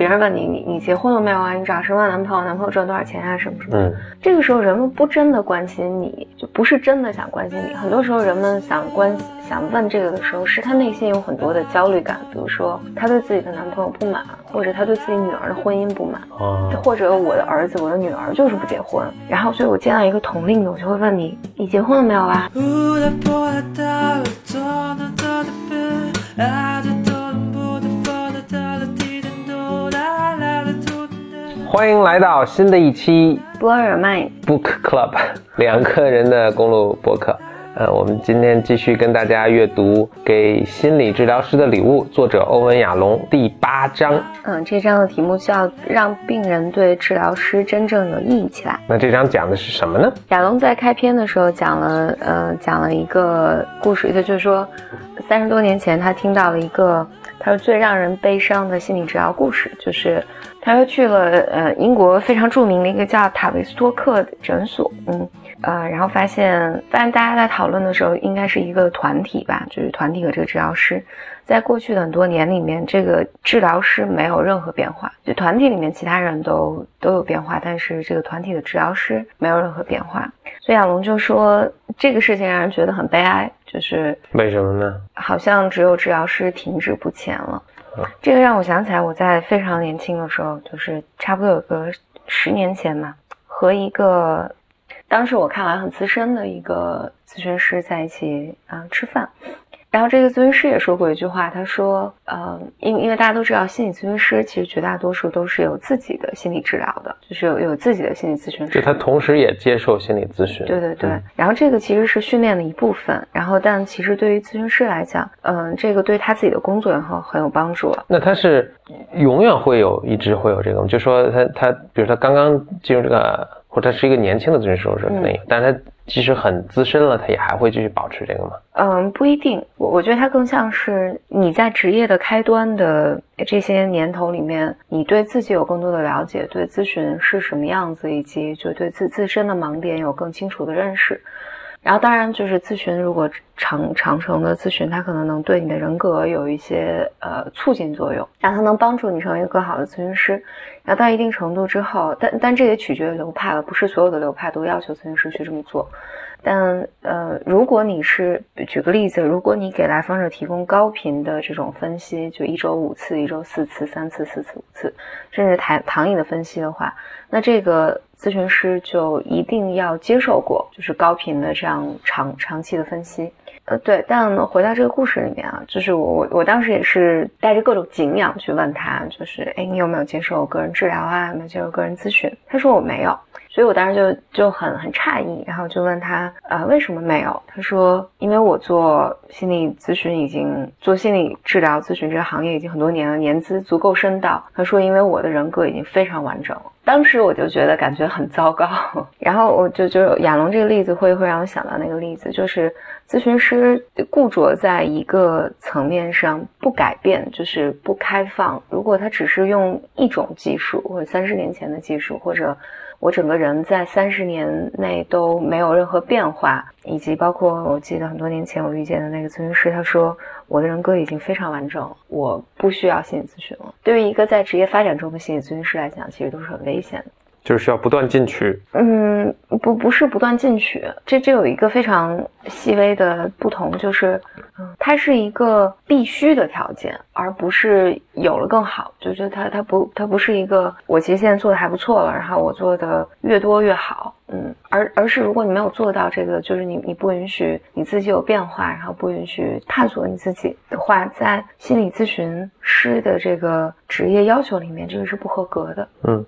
别人问你，你你结婚了没有啊？你找什么男朋友？男朋友赚多少钱啊？什么什么？嗯，这个时候人们不真的关心你，就不是真的想关心你。很多时候人们想关想问这个的时候，是他内心有很多的焦虑感，比如说他对自己的男朋友不满，或者他对自己女儿的婚姻不满，哦，或者我的儿子、我的女儿就是不结婚。然后，所以我见到一个同龄的，我就会问你，你结婚了没有啊欢迎来到新的一期 Blow your mind，Book Club 两个人的公路博客。呃，我们今天继续跟大家阅读《给心理治疗师的礼物》，作者欧文·亚龙第八章。嗯，这章的题目叫“让病人对治疗师真正有意义起来”。那这章讲的是什么呢？亚龙在开篇的时候讲了，呃，讲了一个故事，就就是说，三十多年前他听到了一个，他说最让人悲伤的心理治疗故事，就是他又去了呃英国非常著名的一个叫塔维斯托克的诊所，嗯。呃，然后发现，发现大家在讨论的时候，应该是一个团体吧，就是团体和这个治疗师，在过去的很多年里面，这个治疗师没有任何变化，就团体里面其他人都都有变化，但是这个团体的治疗师没有任何变化。所以亚龙就说，这个事情让人觉得很悲哀，就是为什么呢？好像只有治疗师停滞不前了。这个让我想起来，我在非常年轻的时候，就是差不多有个十年前嘛，和一个。当时我看来很资深的一个咨询师在一起啊、吃饭，然后这个咨询师也说过一句话，他说，呃，因因为大家都知道，心理咨询师其实绝大多数都是有自己的心理治疗的，就是有有自己的心理咨询师。就他同时也接受心理咨询。对对对，嗯然后这个其实是训练的一部分，然后但其实对于咨询师来讲，嗯、这个对他自己的工作也很很有帮助。那他是永远会有，一直会有这个吗？就说他他，比如他刚刚进入这个，或者他是一个年轻的咨询师，或者可能有，但是他即使很资深了，他也还会继续保持这个吗？嗯，不一定，我我觉得他更像是你在职业的开端的这些年头里面，你对自己有更多的了解，对咨询是什么样子，以及就对自自身的盲点有更清楚的认识。然后，当然就是咨询，如果长长程的咨询，它可能能对你的人格有一些呃促进作用，然后它能帮助你成为一个更好的咨询师。然后到一定程度之后，但但这也取决于流派了，不是所有的流派都要求咨询师去这么做。但呃，如果你是举个例子，如果你给来访者提供高频的这种分析，就一周五次、一周四次、三次、四次、五次，甚至糖糖瘾的分析的话，那这个咨询师就一定要接受过就是高频的这样长长期的分析。呃，对，但回到这个故事里面啊，就是我我我当时也是带着各种敬仰去问他，就是哎，你有没有接受个人治疗啊？有没有接受个人咨询？他说我没有。所以我当时就就很很诧异，然后就问他，呃，为什么没有？他说，因为我做心理咨询已经做心理治疗咨询这个行业已经很多年了，年资足够深到。他说，因为我的人格已经非常完整了。当时我就觉得感觉很糟糕，然后我就就亚龙这个例子会会让我想到那个例子，就是咨询师固着在一个层面上不改变，就是不开放。如果他只是用一种技术，或者三十年前的技术，或者我整个人在三十年内都没有任何变化，以及包括我记得很多年前我遇见的那个咨询师，他说我的人格已经非常完整，我不需要心理咨询了。对于一个在职业发展中的心理咨询师来讲，其实都是很危险的。就是需要不断进取。嗯，不不是不断进取，这这有一个非常细微的不同，就是，嗯，它是一个必须的条件，而不是有了更好。就是它它不它不是一个我其实现在做的还不错了，然后我做的越多越好，嗯，而而是如果你没有做到这个，就是你你不允许你自己有变化，然后不允许探索你自己的话，在心理咨询师的这个职业要求里面，这个是不合格的。嗯，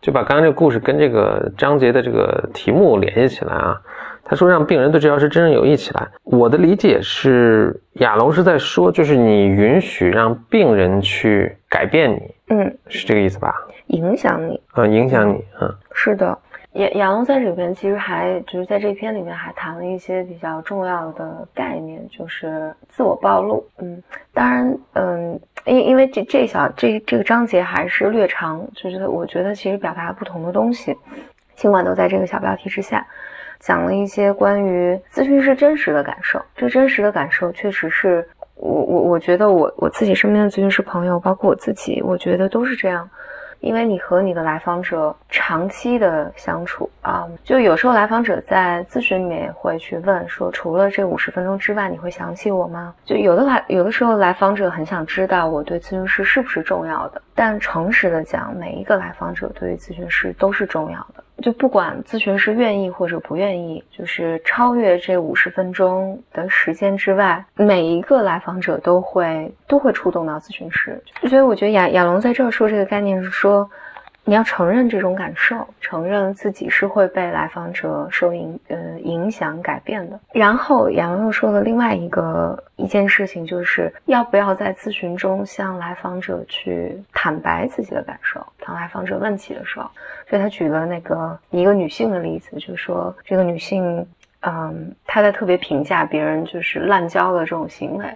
就把刚刚这个故事跟这个章节的这个题目联系起来啊。他说让病人对治疗师真正有益起来。我的理解是，亚龙是在说，就是你允许让病人去改变你，嗯，是这个意思吧？影响你。嗯，影响你，嗯是的，杨杨龙在这边其实还就是在这篇里面还谈了一些比较重要的概念，就是自我暴露。嗯，当然，嗯，因因为这这小这这个章节还是略长，就是我觉得其实表达不同的东西，尽管都在这个小标题之下。讲了一些关于咨询师真实的感受，这真实的感受确实是我我我觉得我我自己身边的咨询师朋友，包括我自己，我觉得都是这样。因为你和你的来访者长期的相处啊，就有时候来访者在咨询里面也会去问说，除了这五十分钟之外，你会想起我吗？就有的来有的时候来访者很想知道我对咨询师是不是重要的，但诚实的讲，每一个来访者对于咨询师都是重要的。就不管咨询师愿意或者不愿意，就是超越这五十分钟的时间之外，每一个来访者都会都会触动到咨询师。所以我觉得亚亚龙在这儿说这个概念是说。你要承认这种感受，承认自己是会被来访者受影呃影响改变的。然后杨又说了另外一个一件事情，就是要不要在咨询中向来访者去坦白自己的感受。当来访者问起的时候，所以他举了那个一个女性的例子，就是说这个女性，嗯，她在特别评价别人就是滥交的这种行为。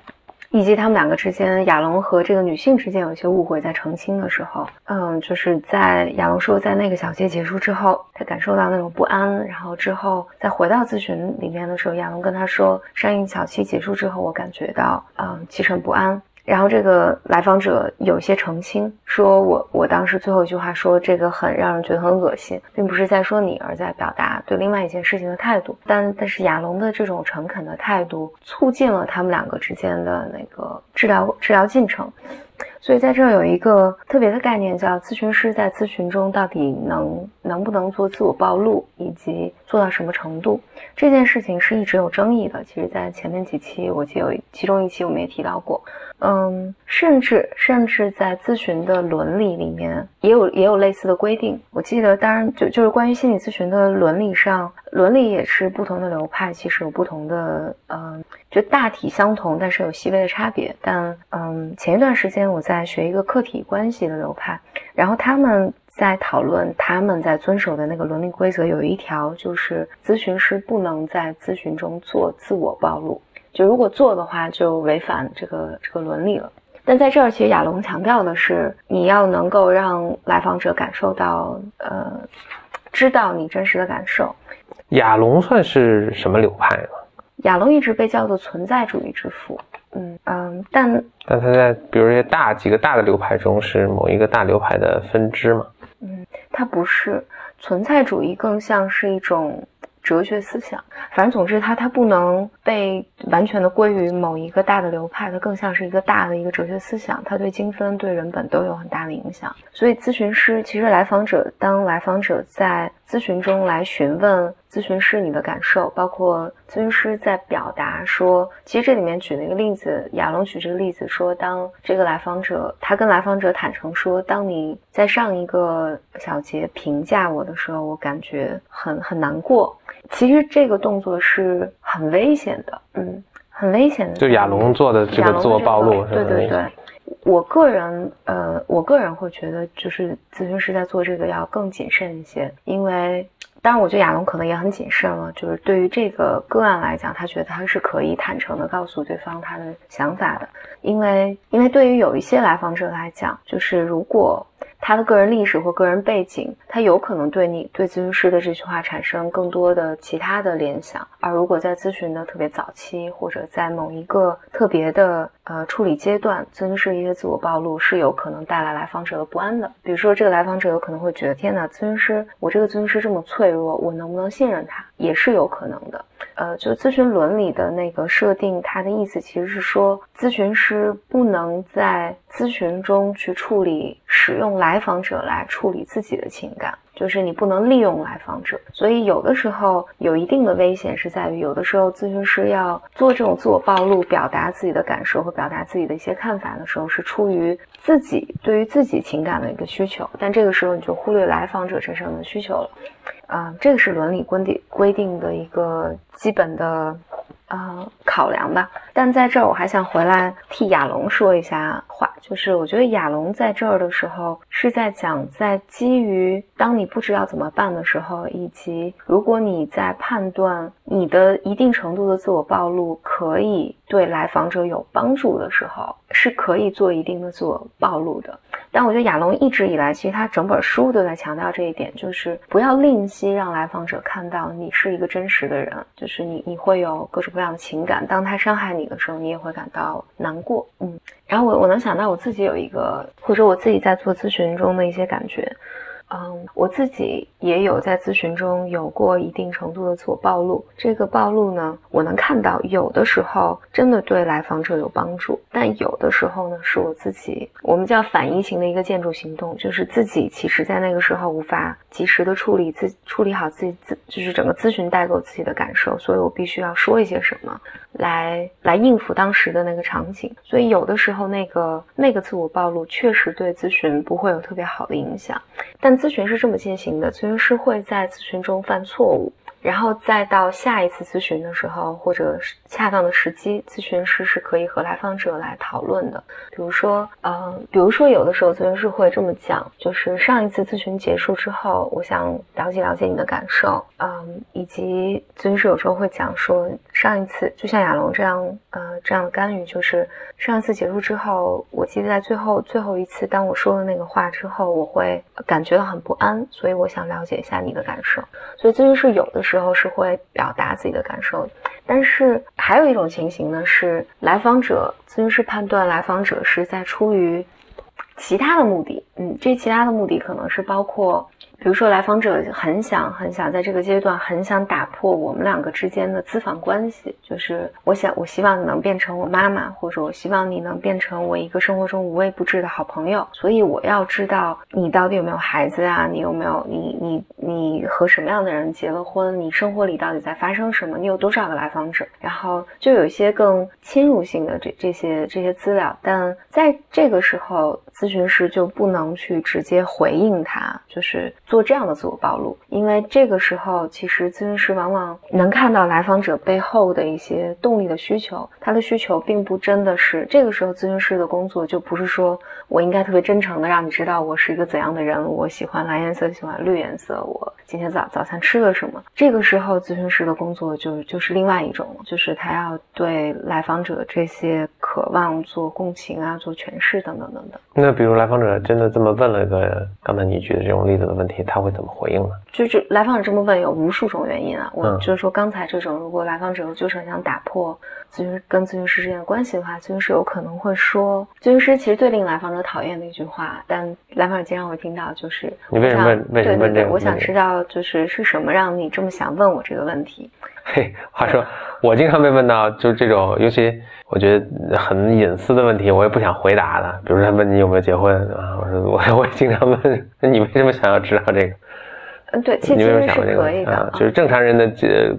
以及他们两个之间，亚龙和这个女性之间有一些误会，在澄清的时候，嗯，就是在亚龙说，在那个小节结束之后，他感受到那种不安，然后之后再回到咨询里面的时候，亚龙跟他说，上一小期结束之后，我感觉到，嗯，其实很不安。然后这个来访者有些澄清，说我我当时最后一句话说这个很让人觉得很恶心，并不是在说你，而在表达对另外一件事情的态度。但但是亚龙的这种诚恳的态度，促进了他们两个之间的那个治疗治疗进程。所以在这儿有一个特别的概念，叫咨询师在咨询中到底能能不能做自我暴露，以及做到什么程度，这件事情是一直有争议的。其实，在前面几期，我记得有其中一期我们也提到过。嗯，甚至甚至在咨询的伦理里面也有也有类似的规定。我记得，当然就就是关于心理咨询的伦理上，伦理也是不同的流派，其实有不同的，嗯，就大体相同，但是有细微的差别。但嗯，前一段时间我在学一个客体关系的流派，然后他们在讨论他们在遵守的那个伦理规则，有一条就是咨询师不能在咨询中做自我暴露。就如果做的话，就违反这个这个伦理了。但在这儿，其实亚龙强调的是，你要能够让来访者感受到，呃，知道你真实的感受。亚龙算是什么流派呢？亚龙一直被叫做存在主义之父。嗯嗯，但但他在比如这些大几个大的流派中，是某一个大流派的分支嘛？嗯，他不是存在主义，更像是一种。哲学思想，反正总之，它它不能被完全的归于某一个大的流派，它更像是一个大的一个哲学思想，它对精分、对人本都有很大的影响。所以，咨询师其实来访者，当来访者在咨询中来询问咨询师你的感受，包括咨询师在表达说，其实这里面举了一个例子，亚龙举这个例子说，当这个来访者他跟来访者坦诚说，当你在上一个小节评价我的时候，我感觉很很难过。其实这个动作是很危险的，嗯，很危险的。就亚龙做的这个自我暴露，对对对。我个人，呃，我个人会觉得，就是咨询师在做这个要更谨慎一些，因为，当然，我觉得亚龙可能也很谨慎了。就是对于这个个案来讲，他觉得他是可以坦诚的告诉对方他的想法的，因为，因为对于有一些来访者来讲，就是如果。他的个人历史或个人背景，他有可能对你对咨询师的这句话产生更多的其他的联想。而如果在咨询的特别早期，或者在某一个特别的呃处理阶段，咨询师一些自我暴露是有可能带来来访者的不安的。比如说，这个来访者有可能会觉得：天哪，咨询师，我这个咨询师这么脆弱，我能不能信任他？也是有可能的。呃，就咨询伦理的那个设定，它的意思其实是说，咨询师不能在咨询中去处理使用来访者来处理自己的情感，就是你不能利用来访者。所以有的时候有一定的危险是在于，有的时候咨询师要做这种自我暴露，表达自己的感受和表达自己的一些看法的时候，是出于自己对于自己情感的一个需求，但这个时候你就忽略来访者身上的需求了。啊，这个是伦理规定规定的一个基本的啊考量吧。但在这儿，我还想回来替亚龙说一下话，就是我觉得亚龙在这儿的时候是在讲，在基于当你不知道怎么办的时候，以及如果你在判断你的一定程度的自我暴露可以对来访者有帮助的时候，是可以做一定的自我暴露的。但我觉得亚龙一直以来，其实他整本书都在强调这一点，就是不要吝惜让来访者看到你是一个真实的人，就是你你会有各种各样的情感，当他伤害你的时候，你也会感到难过。嗯，然后我我能想到我自己有一个，或者我自己在做咨询中的一些感觉。嗯，我自己也有在咨询中有过一定程度的自我暴露。这个暴露呢，我能看到有的时候真的对来访者有帮助，但有的时候呢，是我自己我们叫反移情的一个建筑行动，就是自己其实在那个时候无法及时的处理自处理好自己自就是整个咨询带给我自己的感受，所以我必须要说一些什么来来应付当时的那个场景。所以有的时候那个那个自我暴露确实对咨询不会有特别好的影响，但。咨询是这么进行的，咨询师会在咨询中犯错误。然后再到下一次咨询的时候，或者恰当的时机，咨询师是可以和来访者来讨论的。比如说，呃，比如说有的时候咨询师会这么讲，就是上一次咨询结束之后，我想了解了解你的感受，嗯，以及咨询师有时候会讲说，上一次就像亚龙这样，呃，这样的干预，就是上一次结束之后，我记得在最后最后一次当我说了那个话之后，我会感觉到很不安，所以我想了解一下你的感受。所以咨询师有的时。之后是会表达自己的感受，但是还有一种情形呢，是来访者咨询师判断来访者是在出于其他的目的，嗯，这其他的目的可能是包括。比如说，来访者很想很想在这个阶段很想打破我们两个之间的咨访关系，就是我想我希望你能变成我妈妈，或者我希望你能变成我一个生活中无微不至的好朋友。所以我要知道你到底有没有孩子啊？你有没有你你你和什么样的人结了婚？你生活里到底在发生什么？你有多少个来访者？然后就有一些更侵入性的这这些这些资料，但在这个时候，咨询师就不能去直接回应他，就是。做这样的自我暴露，因为这个时候其实咨询师往往能看到来访者背后的一些动力的需求，他的需求并不真的是这个时候咨询师的工作就不是说我应该特别真诚的让你知道我是一个怎样的人，我喜欢蓝颜色，喜欢绿颜色，我今天早早餐吃了什么。这个时候咨询师的工作就就是另外一种，就是他要对来访者这些渴望做共情啊，做诠释等等等等。那比如来访者真的这么问了一个刚才你举的这种例子的问题。他会怎么回应呢？就是来访者这么问，有无数种原因啊。我就是说，刚才这种，如果来访者就是想打破咨询跟咨询师之间的关系的话，咨询师有可能会说，咨询师其实最令来访者讨厌的一句话，但来访者经常会听到，就是你为什么问？为什么问这个？我想知道，就是是什么让你这么想问我这个问题？嘿，话说，我经常被问到，就是这种，尤其我觉得很隐私的问题，我也不想回答的。比如他问你有没有结婚啊，我说我 我也经常问，那你为什么想要知道这个？嗯，对，其实是可以的，就是正常人的这。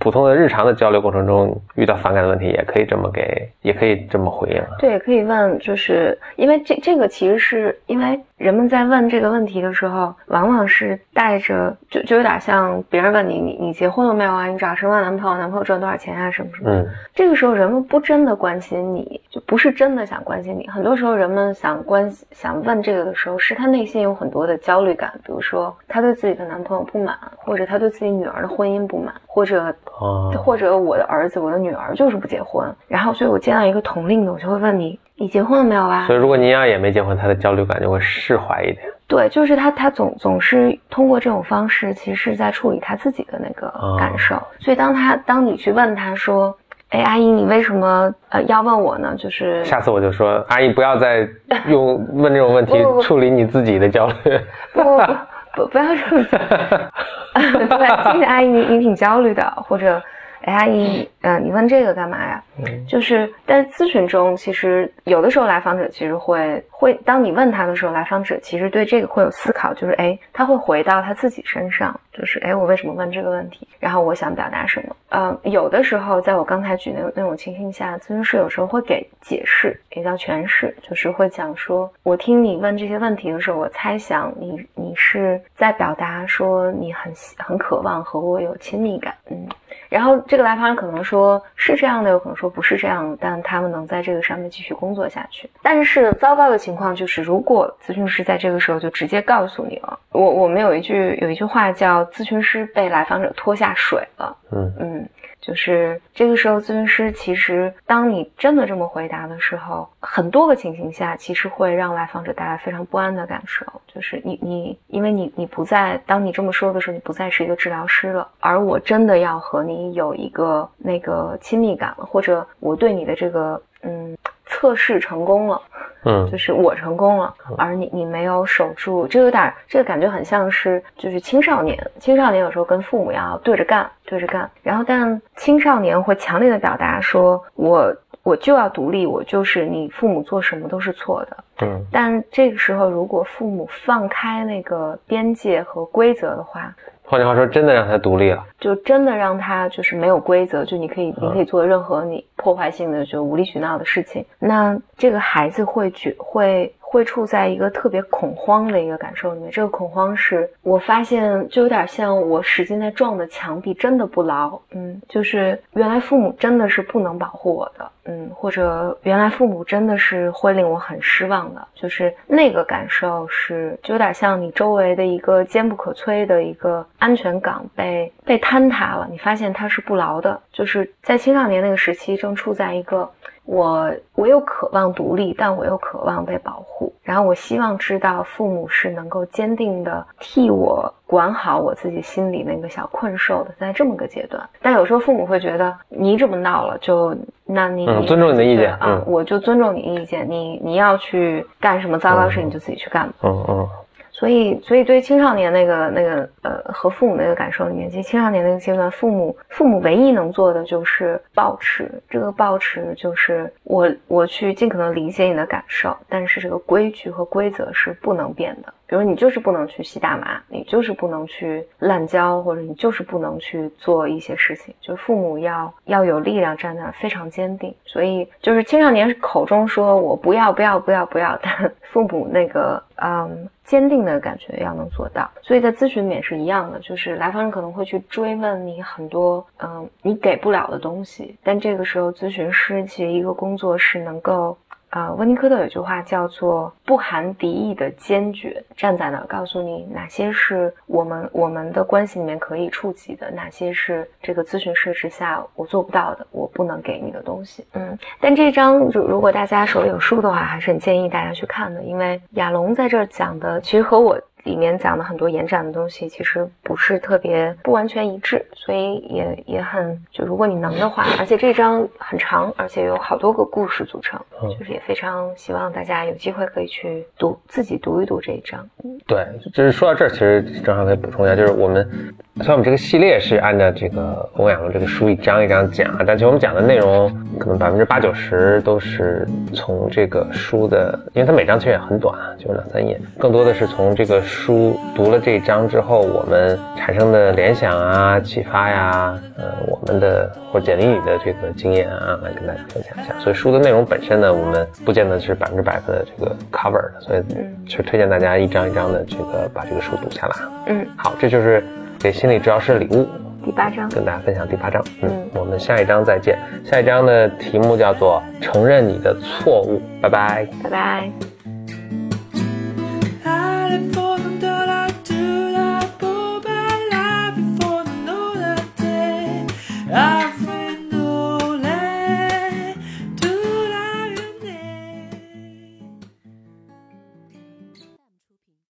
普通的日常的交流过程中遇到反感的问题，也可以这么给，也可以这么回应。对，可以问，就是因为这这个其实是因为人们在问这个问题的时候，往往是带着就就有点像别人问你，你你结婚了没有啊？你找什么男朋友？男朋友赚多少钱啊？什么什么？嗯，这个时候人们不真的关心你，就不是真的想关心你。很多时候人们想关想问这个的时候，是他内心有很多的焦虑感，比如说他对自己的男朋友不满，或者他对自己女儿的婚姻不满。或者，或者我的儿子、我的女儿就是不结婚，然后所以我见到一个同龄的，我就会问你，你结婚了没有啊？所以如果尼亚也没结婚，他的焦虑感就会释怀一点。对，就是他，他总总是通过这种方式，其实是在处理他自己的那个感受。所以当他当你去问他说，哎，阿姨，你为什么呃要问我呢？就是下次我就说，阿姨不要再 用问这种问题处理你自己的焦虑。不 不不。不不要这么讲，对，听见阿姨你你挺焦虑的，或者。哎，阿姨，嗯，你问这个干嘛呀？就是，但是咨询中，其实有的时候来访者其实会会，当你问他的时候，来访者其实对这个会有思考，就是哎，他会回到他自己身上，就是哎，我为什么问这个问题？然后我想表达什么？嗯，有的时候，在我刚才举那那种情形下，咨询师有时候会给解释，也叫诠释，就是会讲说，我听你问这些问题的时候，我猜想你你是在表达说你很很渴望和我有亲密感，嗯。然后这个来访者可能说是这样的，有可能说不是这样的，但他们能在这个上面继续工作下去。但是糟糕的情况就是，如果咨询师在这个时候就直接告诉你了，我我们有一句有一句话叫“咨询师被来访者拖下水了”。嗯嗯，就是这个时候，咨询师其实当你真的这么回答的时候，很多个情形下，其实会让来访者带来非常不安的感受。就是你你，因为你你不再，当你这么说的时候，你不再是一个治疗师了，而我真的要和你有一个那个亲密感，或者我对你的这个嗯测试成功了。嗯。就是我成功了，而你你没有守住，这有点儿这个感觉很像是就是青少年，青少年有时候跟父母要对着干，对着干，然后但青少年会强烈的表达说，我我就要独立，我就是你父母做什么都是错的，嗯。但这个时候如果父母放开那个边界和规则的话，换句话说，真的让他独立了。就真的让他就是没有规则，就你可以你可以做任何你破坏性的就无理取闹的事情，那这个孩子会觉会会处在一个特别恐慌的一个感受里面。这个恐慌是我发现就有点像我使劲在撞的墙壁真的不牢，嗯，就是原来父母真的是不能保护我的，嗯，或者原来父母真的是会令我很失望的，就是那个感受是就有点像你周围的一个坚不可摧的一个安全港被被坍塌了，你发现它是不牢的，就是在青少年那个时期正处在一个我我又渴望独立，但我又渴望被保护，然后我希望知道父母是能够坚定的替我管好我自己心里那个小困兽的，在这么个阶段。但有时候父母会觉得你这么闹了，就那你、嗯尊重你的意见啊，嗯我就尊重你意见，你你要去干什么糟糕事，嗯你就自己去干吧。嗯嗯所以，所以对青少年那个那个呃和父母那个感受里面，其实青少年那个阶段，父母父母唯一能做的就是保持这个保持，就是我我去尽可能理解你的感受，但是这个规矩和规则是不能变的。比如你就是不能去吸大麻，你就是不能去滥交，或者你就是不能去做一些事情。就是父母要要有力量站在那儿，非常坚定。所以就是青少年口中说我不要不要不要不要，但父母那个嗯坚定的感觉要能做到。所以在咨询里面是一样的，就是来访人可能会去追问你很多嗯你给不了的东西，但这个时候咨询师其实一个工作是能够。啊、温尼科特有句话叫做“不含敌意的坚决”，站在那儿告诉你哪些是我们我们的关系里面可以触及的，哪些是这个咨询师之下我做不到的，我不能给你的东西。嗯，但这张如如果大家手里有书的话，还是很建议大家去看的，因为亚龙在这儿讲的其实和我。里面讲的很多延展的东西，其实不是特别不完全一致，所以也也很就如果你能的话，而且这章很长，而且有好多个故事组成，嗯就是也非常希望大家有机会可以去读自己读一读这一章。对，就是说到这儿，其实正好可以补充一下，就是我们虽然我们这个系列是按照这个欧阳的这个书一章一章讲，但其实我们讲的内容可能百分之八九十都是从这个书的，因为它每章其实也很短，就两三页，更多的是从这个书读了这一章之后，我们产生的联想啊、启发呀，呃，我们的或者简历里的这个经验啊，来跟大家分享一下。所以书的内容本身呢，我们不见得是百分之百的这个 cover 的，所以是推荐大家一章一章的这个把这个书读下来。嗯，好，这就是给心理治疗师的礼物，第八章，跟大家分享第八章。嗯，嗯我们下一章再见。下一章的题目叫做承认你的错误。拜拜。拜拜。I